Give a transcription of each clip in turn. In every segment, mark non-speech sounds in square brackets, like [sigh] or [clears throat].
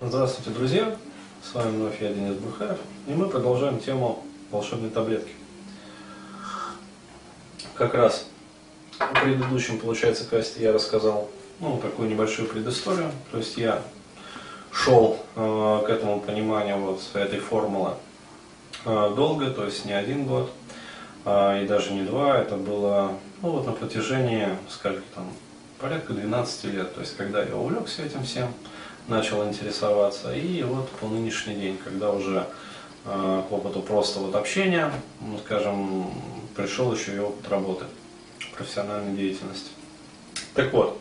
Здравствуйте, друзья! С вами вновь я, Денис Бурхаев, и мы продолжаем тему волшебной таблетки. Как раз в предыдущем, получается, касте я рассказал ну, такую небольшую предысторию, то есть я шел э, к этому пониманию вот этой формулы э, долго, то есть не один год, э, и даже не два, это было ну, вот на протяжении, сколько там, порядка 12 лет, то есть когда я увлекся этим всем, начал интересоваться. И вот по нынешний день, когда уже э, к опыту просто вот общения, ну, скажем, пришел еще и опыт работы, профессиональной деятельности. Так вот,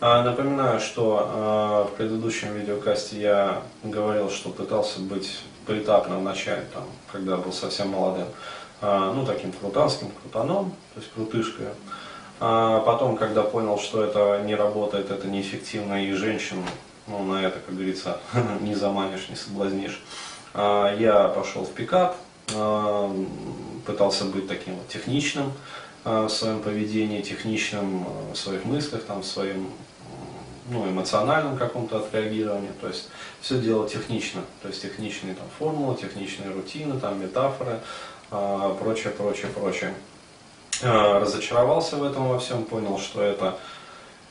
э, напоминаю, что э, в предыдущем видеокасте я говорил, что пытался быть поэтапно в начале, там, когда был совсем молодым, ну, таким крутанским крутаном, то есть крутышкой. А потом, когда понял, что это не работает, это неэффективно, и женщин ну, на это, как говорится, [laughs] не заманишь, не соблазнишь. А, я пошел в пикап, а, пытался быть таким вот техничным а, в своем поведении, техничным в своих мыслях, там, в своем ну, эмоциональном каком-то отреагировании, то есть все дело технично, то есть техничные там, формулы, техничные рутины, там, метафоры, прочее, прочее, прочее. Разочаровался в этом во всем, понял, что это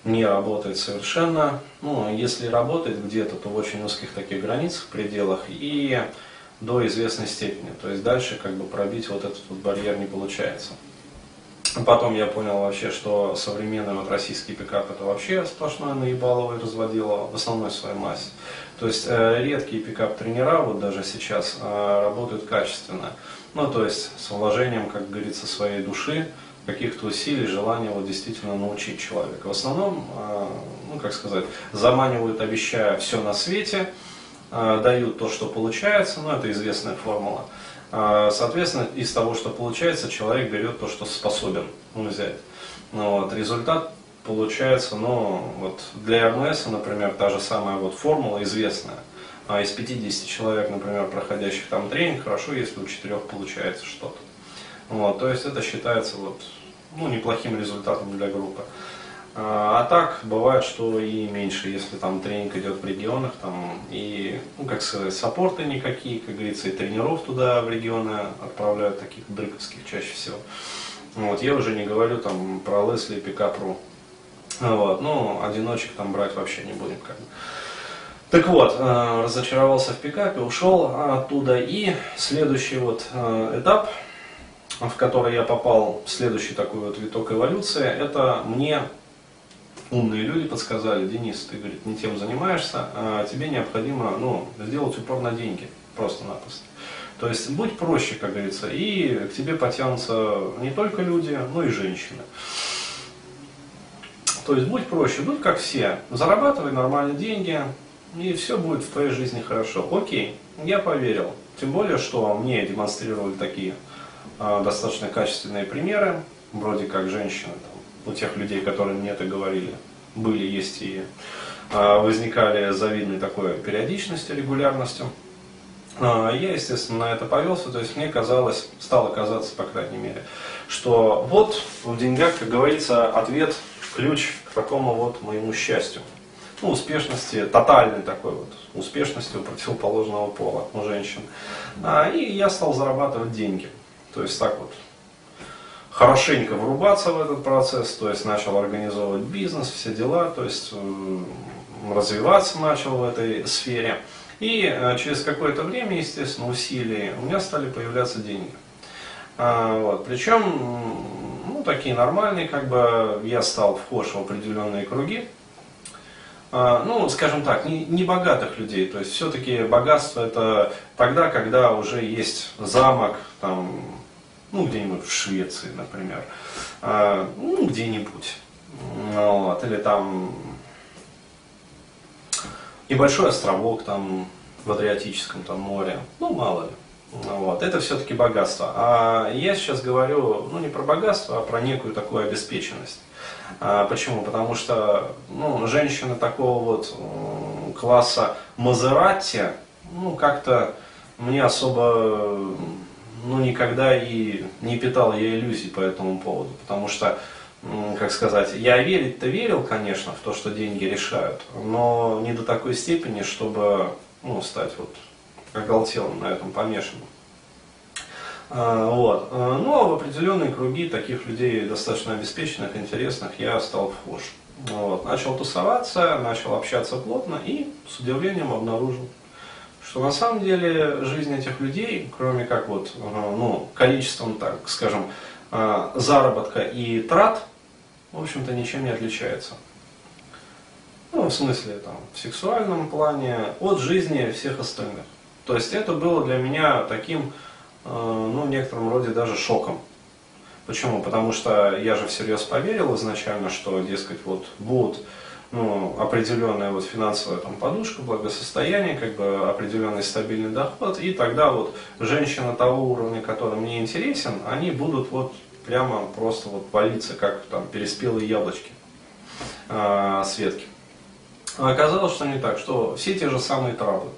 не работает совершенно. Ну, если работает где-то, то в очень узких таких границах, пределах и до известной степени. То есть дальше как бы пробить вот этот вот барьер не получается. Потом я понял вообще, что современный вот российский пикап это вообще сплошное наебалово и разводило в основной своей массе. То есть э, редкие пикап-тренера вот даже сейчас э, работают качественно. Ну, то есть с вложением, как говорится, своей души, каких-то усилий, желания вот действительно научить человека. В основном, а, ну как сказать, заманивают, обещая все на свете, а, дают то, что получается, ну это известная формула. А, соответственно, из того, что получается, человек берет то, что способен взять. Ну, вот, результат получается, ну, вот для РМС, например, та же самая вот формула известная. Из 50 человек, например, проходящих там тренинг, хорошо, если у четырех получается что-то. Вот, то есть это считается вот, ну, неплохим результатом для группы. А, а так бывает, что и меньше, если там тренинг идет в регионах, там и, ну, как сказать, саппорты никакие, как говорится, и тренеров туда в регионы отправляют, таких дрыковских чаще всего. Вот, я уже не говорю там про Лесли и Пикапру. Вот, ну, одиночек там брать вообще не будем как бы. Так вот, э, разочаровался в пикапе, ушел оттуда и следующий вот э, этап – в который я попал, следующий такой вот виток эволюции, это мне умные люди подсказали, Денис, ты, говорит, не тем занимаешься, а тебе необходимо ну, сделать упор на деньги, просто-напросто. То есть будь проще, как говорится, и к тебе потянутся не только люди, но и женщины. То есть будь проще, будь как все, зарабатывай нормальные деньги, и все будет в твоей жизни хорошо. Окей, я поверил. Тем более, что мне демонстрировали такие достаточно качественные примеры, вроде как женщины, там, у тех людей, которые мне это говорили, были, есть и а, возникали завидной такой периодичностью, регулярностью. А, я, естественно, на это повелся, то есть мне казалось, стало казаться, по крайней мере, что вот в деньгах, как говорится, ответ, ключ к такому вот моему счастью. Ну, успешности, тотальной такой вот успешности у противоположного пола, у женщин. И я стал зарабатывать деньги. То есть так вот хорошенько врубаться в этот процесс, то есть начал организовывать бизнес, все дела, то есть развиваться начал в этой сфере. И э, через какое-то время, естественно, усилий, у меня стали появляться деньги. А, вот. Причем, ну, такие нормальные, как бы я стал вхож в определенные круги. А, ну, скажем так, не, не богатых людей. То есть все-таки богатство это тогда, когда уже есть замок, там, ну, где-нибудь в Швеции, например, а, ну, где-нибудь, вот, или там небольшой островок там в Адриатическом там море, ну, мало ли. Вот. Это все-таки богатство. А я сейчас говорю, ну, не про богатство, а про некую такую обеспеченность. А, почему? Потому что ну, женщины такого вот класса Мазератти, ну, как-то мне особо ну, никогда и не питал я иллюзий по этому поводу, потому что как сказать, я верить-то верил, конечно, в то, что деньги решают, но не до такой степени, чтобы ну, стать вот оголтелым на этом помешанным. А, вот. А, ну а в определенные круги таких людей достаточно обеспеченных, интересных я стал вхож. Вот. Начал тусоваться, начал общаться плотно и с удивлением обнаружил, что на самом деле жизнь этих людей, кроме как вот, а, ну, количеством, так скажем, заработка и трат, в общем-то, ничем не отличается. Ну, в смысле, там, в сексуальном плане, от жизни всех остальных. То есть это было для меня таким, э, ну, в некотором роде даже шоком. Почему? Потому что я же всерьез поверил изначально, что, дескать, вот будут ну, определенная вот финансовая там, подушка, благосостояние, как бы определенный стабильный доход, и тогда вот женщина того уровня, который мне интересен, они будут вот прямо просто вот валиться, как там переспелые яблочки э, Светки. А оказалось, что не так, что все те же самые травы.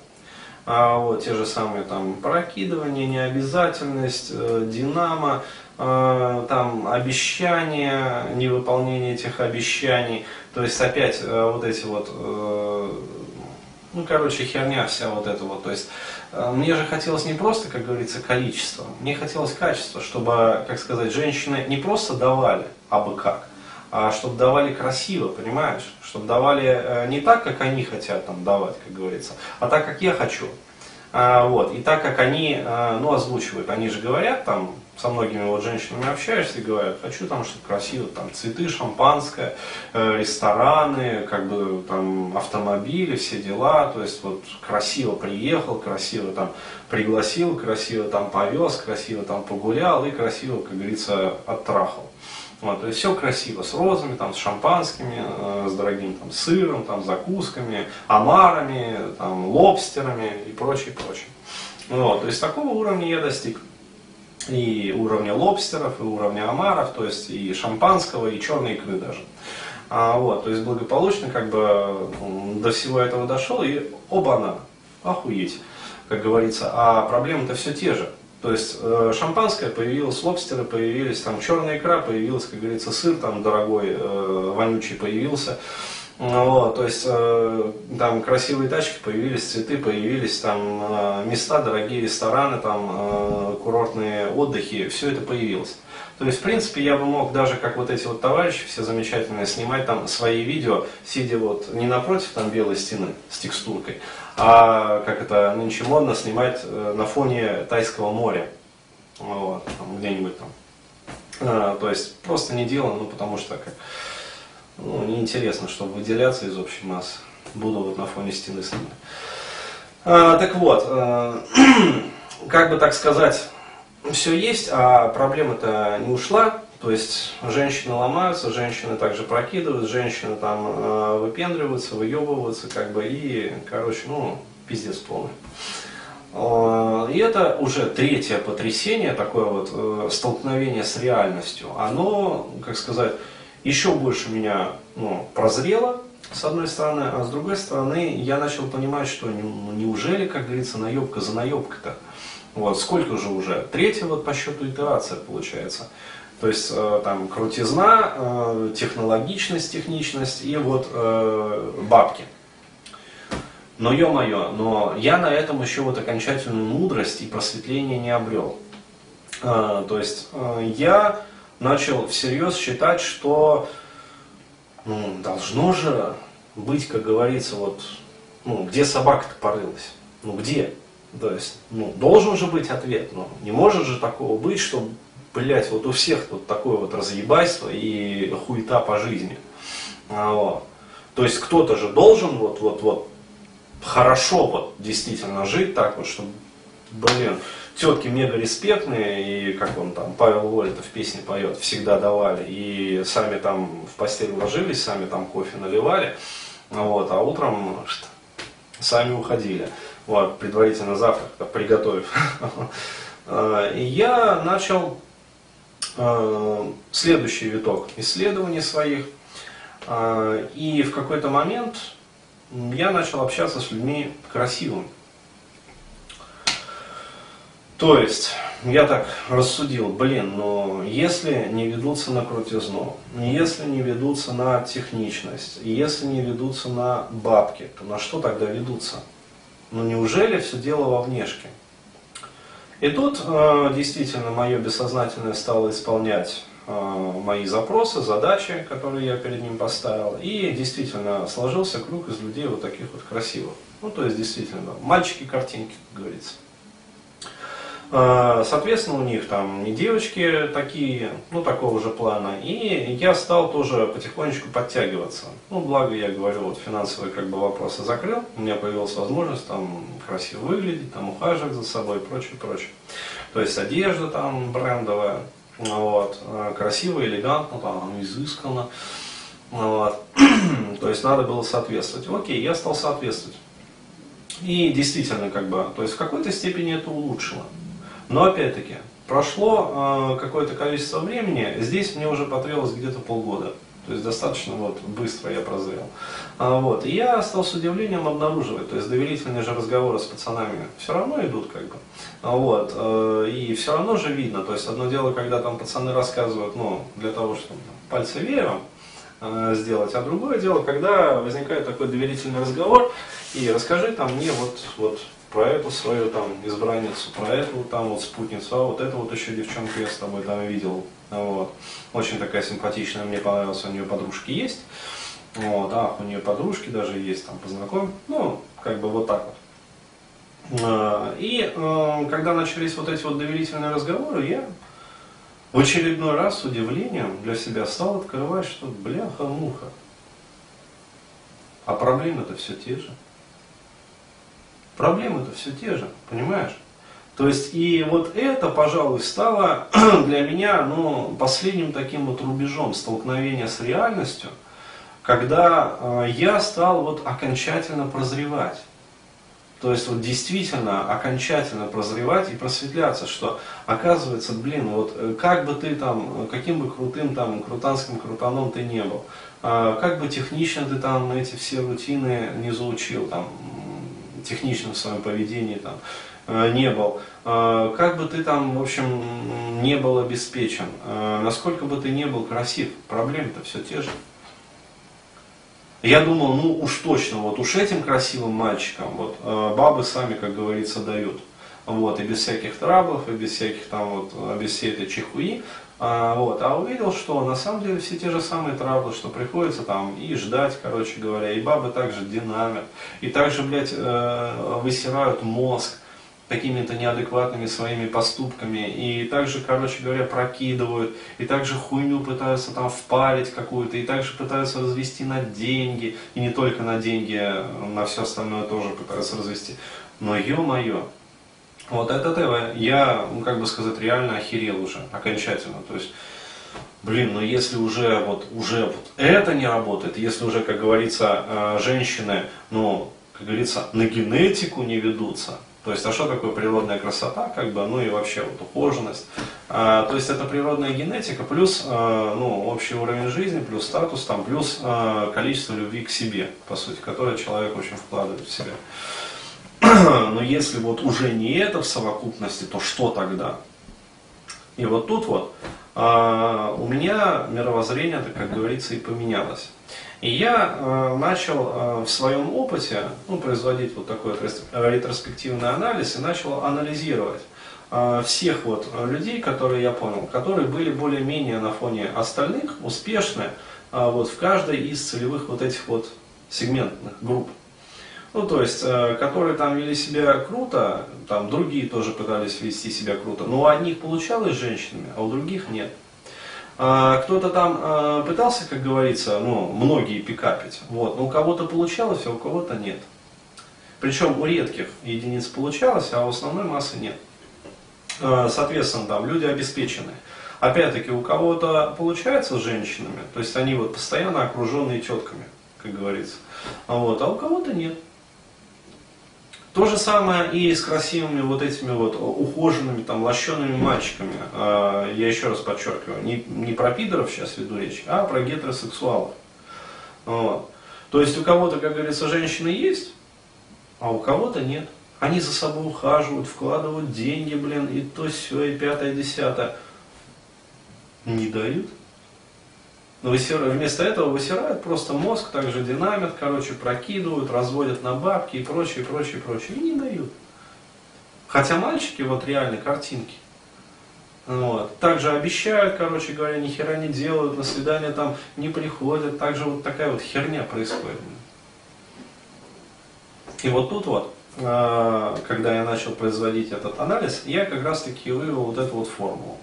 А вот те же самые там прокидывания, необязательность, э, динамо, э, там обещания, невыполнение этих обещаний. То есть опять э, вот эти вот, э, ну короче, херня вся вот эта вот. То есть э, мне же хотелось не просто, как говорится, количество, мне хотелось качество, чтобы, как сказать, женщины не просто давали, а бы как, а чтобы давали красиво, понимаешь? Чтобы давали не так, как они хотят там давать, как говорится, а так, как я хочу. А, вот. И так как они, ну, озвучивают, они же говорят там, со многими вот женщинами общаешься и говорят, хочу там что-то красиво, там цветы, шампанское, э, рестораны, как бы там автомобили, все дела, то есть вот красиво приехал, красиво там пригласил, красиво там повез, красиво там погулял и красиво, как говорится, оттрахал. Вот, то есть все красиво, с розами, там, с шампанскими, э, с дорогим там, сыром, там, закусками, омарами, там, лобстерами и прочее, прочее. Вот, то есть такого уровня я достиг. И уровня лобстеров, и уровня омаров, то есть и шампанского, и черной икры даже. А, вот, то есть благополучно как бы до всего этого дошел, и оба-на, охуеть, как говорится. А проблемы-то все те же. То есть э, шампанское появилось, лобстеры появились, там черная икра появилась, как говорится, сыр там дорогой, э, вонючий появился. Ну вот, то есть э, там красивые тачки появились, цветы появились, там э, места, дорогие рестораны, там э, курортные отдыхи, все это появилось. То есть, в принципе, я бы мог даже, как вот эти вот товарищи, все замечательные, снимать там свои видео, сидя вот не напротив там белой стены с текстуркой, а, как это нынче модно, снимать э, на фоне Тайского моря, вот, там, где-нибудь там. А, то есть, просто не дело, ну, потому что, как, ну, неинтересно, чтобы выделяться из общей массы. Буду вот на фоне стены снимать. А, так вот, э, [clears throat] как бы так сказать, все есть, а проблема-то не ушла. То есть женщины ломаются, женщины также прокидывают, женщины там э, выпендриваются, выебываются, как бы, и, короче, ну, пиздец полный. Э, и это уже третье потрясение, такое вот э, столкновение с реальностью. Оно, как сказать, еще больше меня ну, прозрело, с одной стороны, а с другой стороны, я начал понимать, что ну, неужели, как говорится, наебка за наебкой-то? Вот, сколько же уже? Третья вот по счету итерация получается. То есть э, там крутизна, э, технологичность, техничность и вот э, бабки. Но ё-моё, но я на этом еще вот окончательную мудрость и просветление не обрел. Э, то есть э, я начал всерьез считать, что ну, должно же быть, как говорится, вот, ну, где собака-то порылась? Ну, где? То есть, ну, должен же быть ответ, но не может же такого быть, что, блядь, вот у всех тут такое вот разъебайство и хуета по жизни. А, вот. То есть кто-то же должен вот, вот, вот хорошо вот действительно жить так вот, чтобы, блин, тетки мега респектные, и как он там, Павел Волитов в песне поет, всегда давали, и сами там в постель ложились, сами там кофе наливали, вот, а утром сами уходили вот, предварительно завтрак приготовив. [laughs] А, и я начал а, следующий виток исследований своих. А, и в какой-то момент я начал общаться с людьми красивыми. То есть, я так рассудил, блин, но если не ведутся на крутизну, если не ведутся на техничность, если не ведутся на бабки, то на что тогда ведутся? Ну неужели все дело во внешке? И тут э, действительно мое бессознательное стало исполнять э, мои запросы, задачи, которые я перед ним поставил. И действительно сложился круг из людей вот таких вот красивых. Ну то есть действительно, мальчики-картинки, как говорится. А, соответственно, у них там не девочки такие, ну, такого же плана. И я стал тоже потихонечку подтягиваться. Ну, благо, я говорю, вот финансовые как бы вопросы закрыл. У меня появилась возможность там красиво выглядеть, там ухаживать за собой и прочее, прочее. То есть одежда там брендовая, вот, а, красиво, элегантно, там, изысканно. Вот. [clears throat] То есть надо было соответствовать. Окей, я стал соответствовать. И действительно, как бы, то есть в какой-то степени это улучшило. Но опять-таки, прошло э, какое-то количество времени, здесь мне уже потребовалось где-то полгода. То есть достаточно вот быстро я прозрел. А, вот. И я стал с удивлением обнаруживать, то есть доверительные же разговоры с пацанами все равно идут как бы. А, вот. Э, и все равно же видно, то есть одно дело, когда там пацаны рассказывают, ну, для того, чтобы пальцы веером э, сделать, а другое дело, когда возникает такой доверительный разговор, и расскажи там мне вот, вот про эту свою там избранницу, про эту там вот спутницу, а вот эту вот еще девчонку я с тобой там видел. Вот. Очень такая симпатичная, мне понравилась, у нее подружки есть. Вот, ах, у нее подружки даже есть, там познакомь. Ну, как бы вот так вот. А, и э, когда начались вот эти вот доверительные разговоры, я в очередной раз с удивлением для себя стал открывать, что бляха-муха. А проблемы-то все те же. Проблемы-то все те же, понимаешь? То есть и вот это, пожалуй, стало [clears throat] для меня ну, последним таким вот рубежом столкновения с реальностью, когда э, я стал вот окончательно прозревать. То есть вот действительно окончательно прозревать и просветляться, что оказывается, блин, вот э, как бы ты там, каким бы крутым там, крутанским крутаном ты не был, э, как бы технично ты там эти все рутины не заучил, там, техничным в своем поведении там, э, не был, э, как бы ты там, в общем, не был обеспечен, э, насколько бы ты не был красив, проблемы-то все те же. Я думал, ну уж точно, вот уж этим красивым мальчикам, вот бабы сами, как говорится, дают. Вот, и без всяких траблов, и без всяких там вот, без всей этой чехуи. А, вот, а увидел, что на самом деле все те же самые травлы, что приходится там и ждать, короче говоря, и бабы также динамят, и также, блядь, э, высирают мозг какими-то неадекватными своими поступками, и также, короче говоря, прокидывают, и также хуйню пытаются там впарить какую-то, и также пытаются развести на деньги, и не только на деньги, на все остальное тоже пытаются развести. Но ё-моё, вот от этого я, ну, как бы сказать, реально охерел уже окончательно. То есть, блин, ну если уже вот, уже вот это не работает, если уже, как говорится, э, женщины, ну, как говорится, на генетику не ведутся, то есть, а что такое природная красота, как бы, ну и вообще вот ухоженность. А, то есть это природная генетика, плюс а, ну, общий уровень жизни, плюс статус, там, плюс а, количество любви к себе, по сути, которое человек очень вкладывает в себя. [clears throat] Но если вот уже не это в совокупности, то что тогда? И вот тут вот а, у меня мировоззрение, так как говорится, и поменялось. И я э, начал э, в своем опыте ну, производить вот такой ретроспективный анализ и начал анализировать э, всех вот людей, которые я понял, которые были более-менее на фоне остальных успешны вот в каждой из целевых вот этих вот сегментных групп. Ну, то есть, э, которые там вели себя круто, там другие тоже пытались вести себя круто, но у одних получалось с женщинами, а у других нет. А, кто-то там а, пытался, как говорится, ну, многие пикапить, вот, но у кого-то получалось, а у кого-то нет. Причем у редких единиц получалось, а у основной массы нет. А, соответственно, там люди обеспеченные. Опять-таки, у кого-то получается с женщинами, то есть они вот постоянно окруженные тетками, как говорится, вот, а у кого-то нет. То же самое и с красивыми вот этими вот ухоженными, там, лощеными мальчиками. А, я еще раз подчеркиваю, не, не про пидоров сейчас веду речь, а про гетеросексуалов. Вот. То есть у кого-то, как говорится, женщины есть, а у кого-то нет. они за собой ухаживают, вкладывают деньги, блин, и то все, и пятое, и десятое. Не дают. Вместо этого высирают просто мозг, также динамит, короче, прокидывают, разводят на бабки и прочее, прочее, прочее. И не дают. Хотя мальчики, вот реальные картинки, вот. Также обещают, короче говоря, ни хера не делают, на свидание там не приходят. Также вот такая вот херня происходит. И вот тут вот, а, когда я начал производить этот анализ, я как раз таки вывел вот эту вот формулу.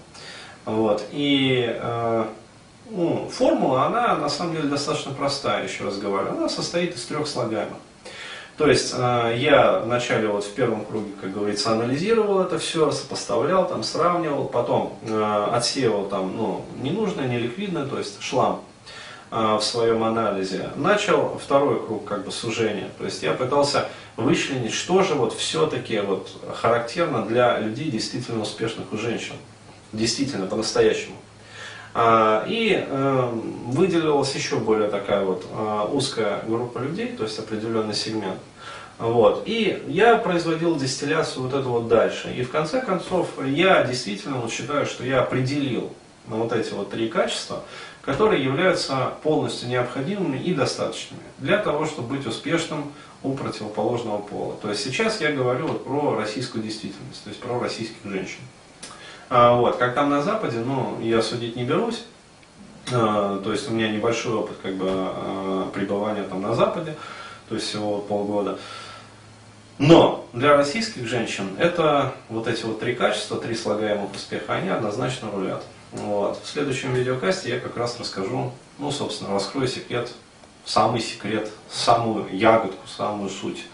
Вот. И а, ну, формула, она на самом деле достаточно простая, еще раз говорю. Она состоит из трех слагаемых. То есть э, я вначале вот в первом круге, как говорится, анализировал это все, сопоставлял, там, сравнивал, потом э, отсеивал там, ну, ненужное, неликвидное, то есть шлам э, в своем анализе. Начал второй круг как бы сужения. То есть я пытался вычленить, что же вот все-таки вот характерно для людей действительно успешных у женщин. Действительно, по-настоящему. А, и э, выделилась еще более такая вот э, узкая группа людей, то есть определенный сегмент. Вот. И я производил дистилляцию вот это вот дальше. И в конце концов я действительно вот считаю, что я определил на вот эти вот три качества, которые являются полностью необходимыми и достаточными для того, чтобы быть успешным у противоположного пола. То есть сейчас я говорю вот про российскую действительность, то есть про российских женщин. А, вот, как там на Западе, ну, я судить не берусь. А, то есть у меня небольшой опыт как бы а, пребывания там на Западе, то есть всего полгода. Но для российских женщин это вот эти вот три качества, три слагаемых успеха, они однозначно рулят. Вот. В следующем видеокасте я как раз расскажу, ну, собственно, раскрою секрет, самый секрет, самую ягодку, самую суть,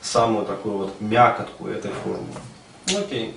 самую такую вот мякотку этой формулы. Окей.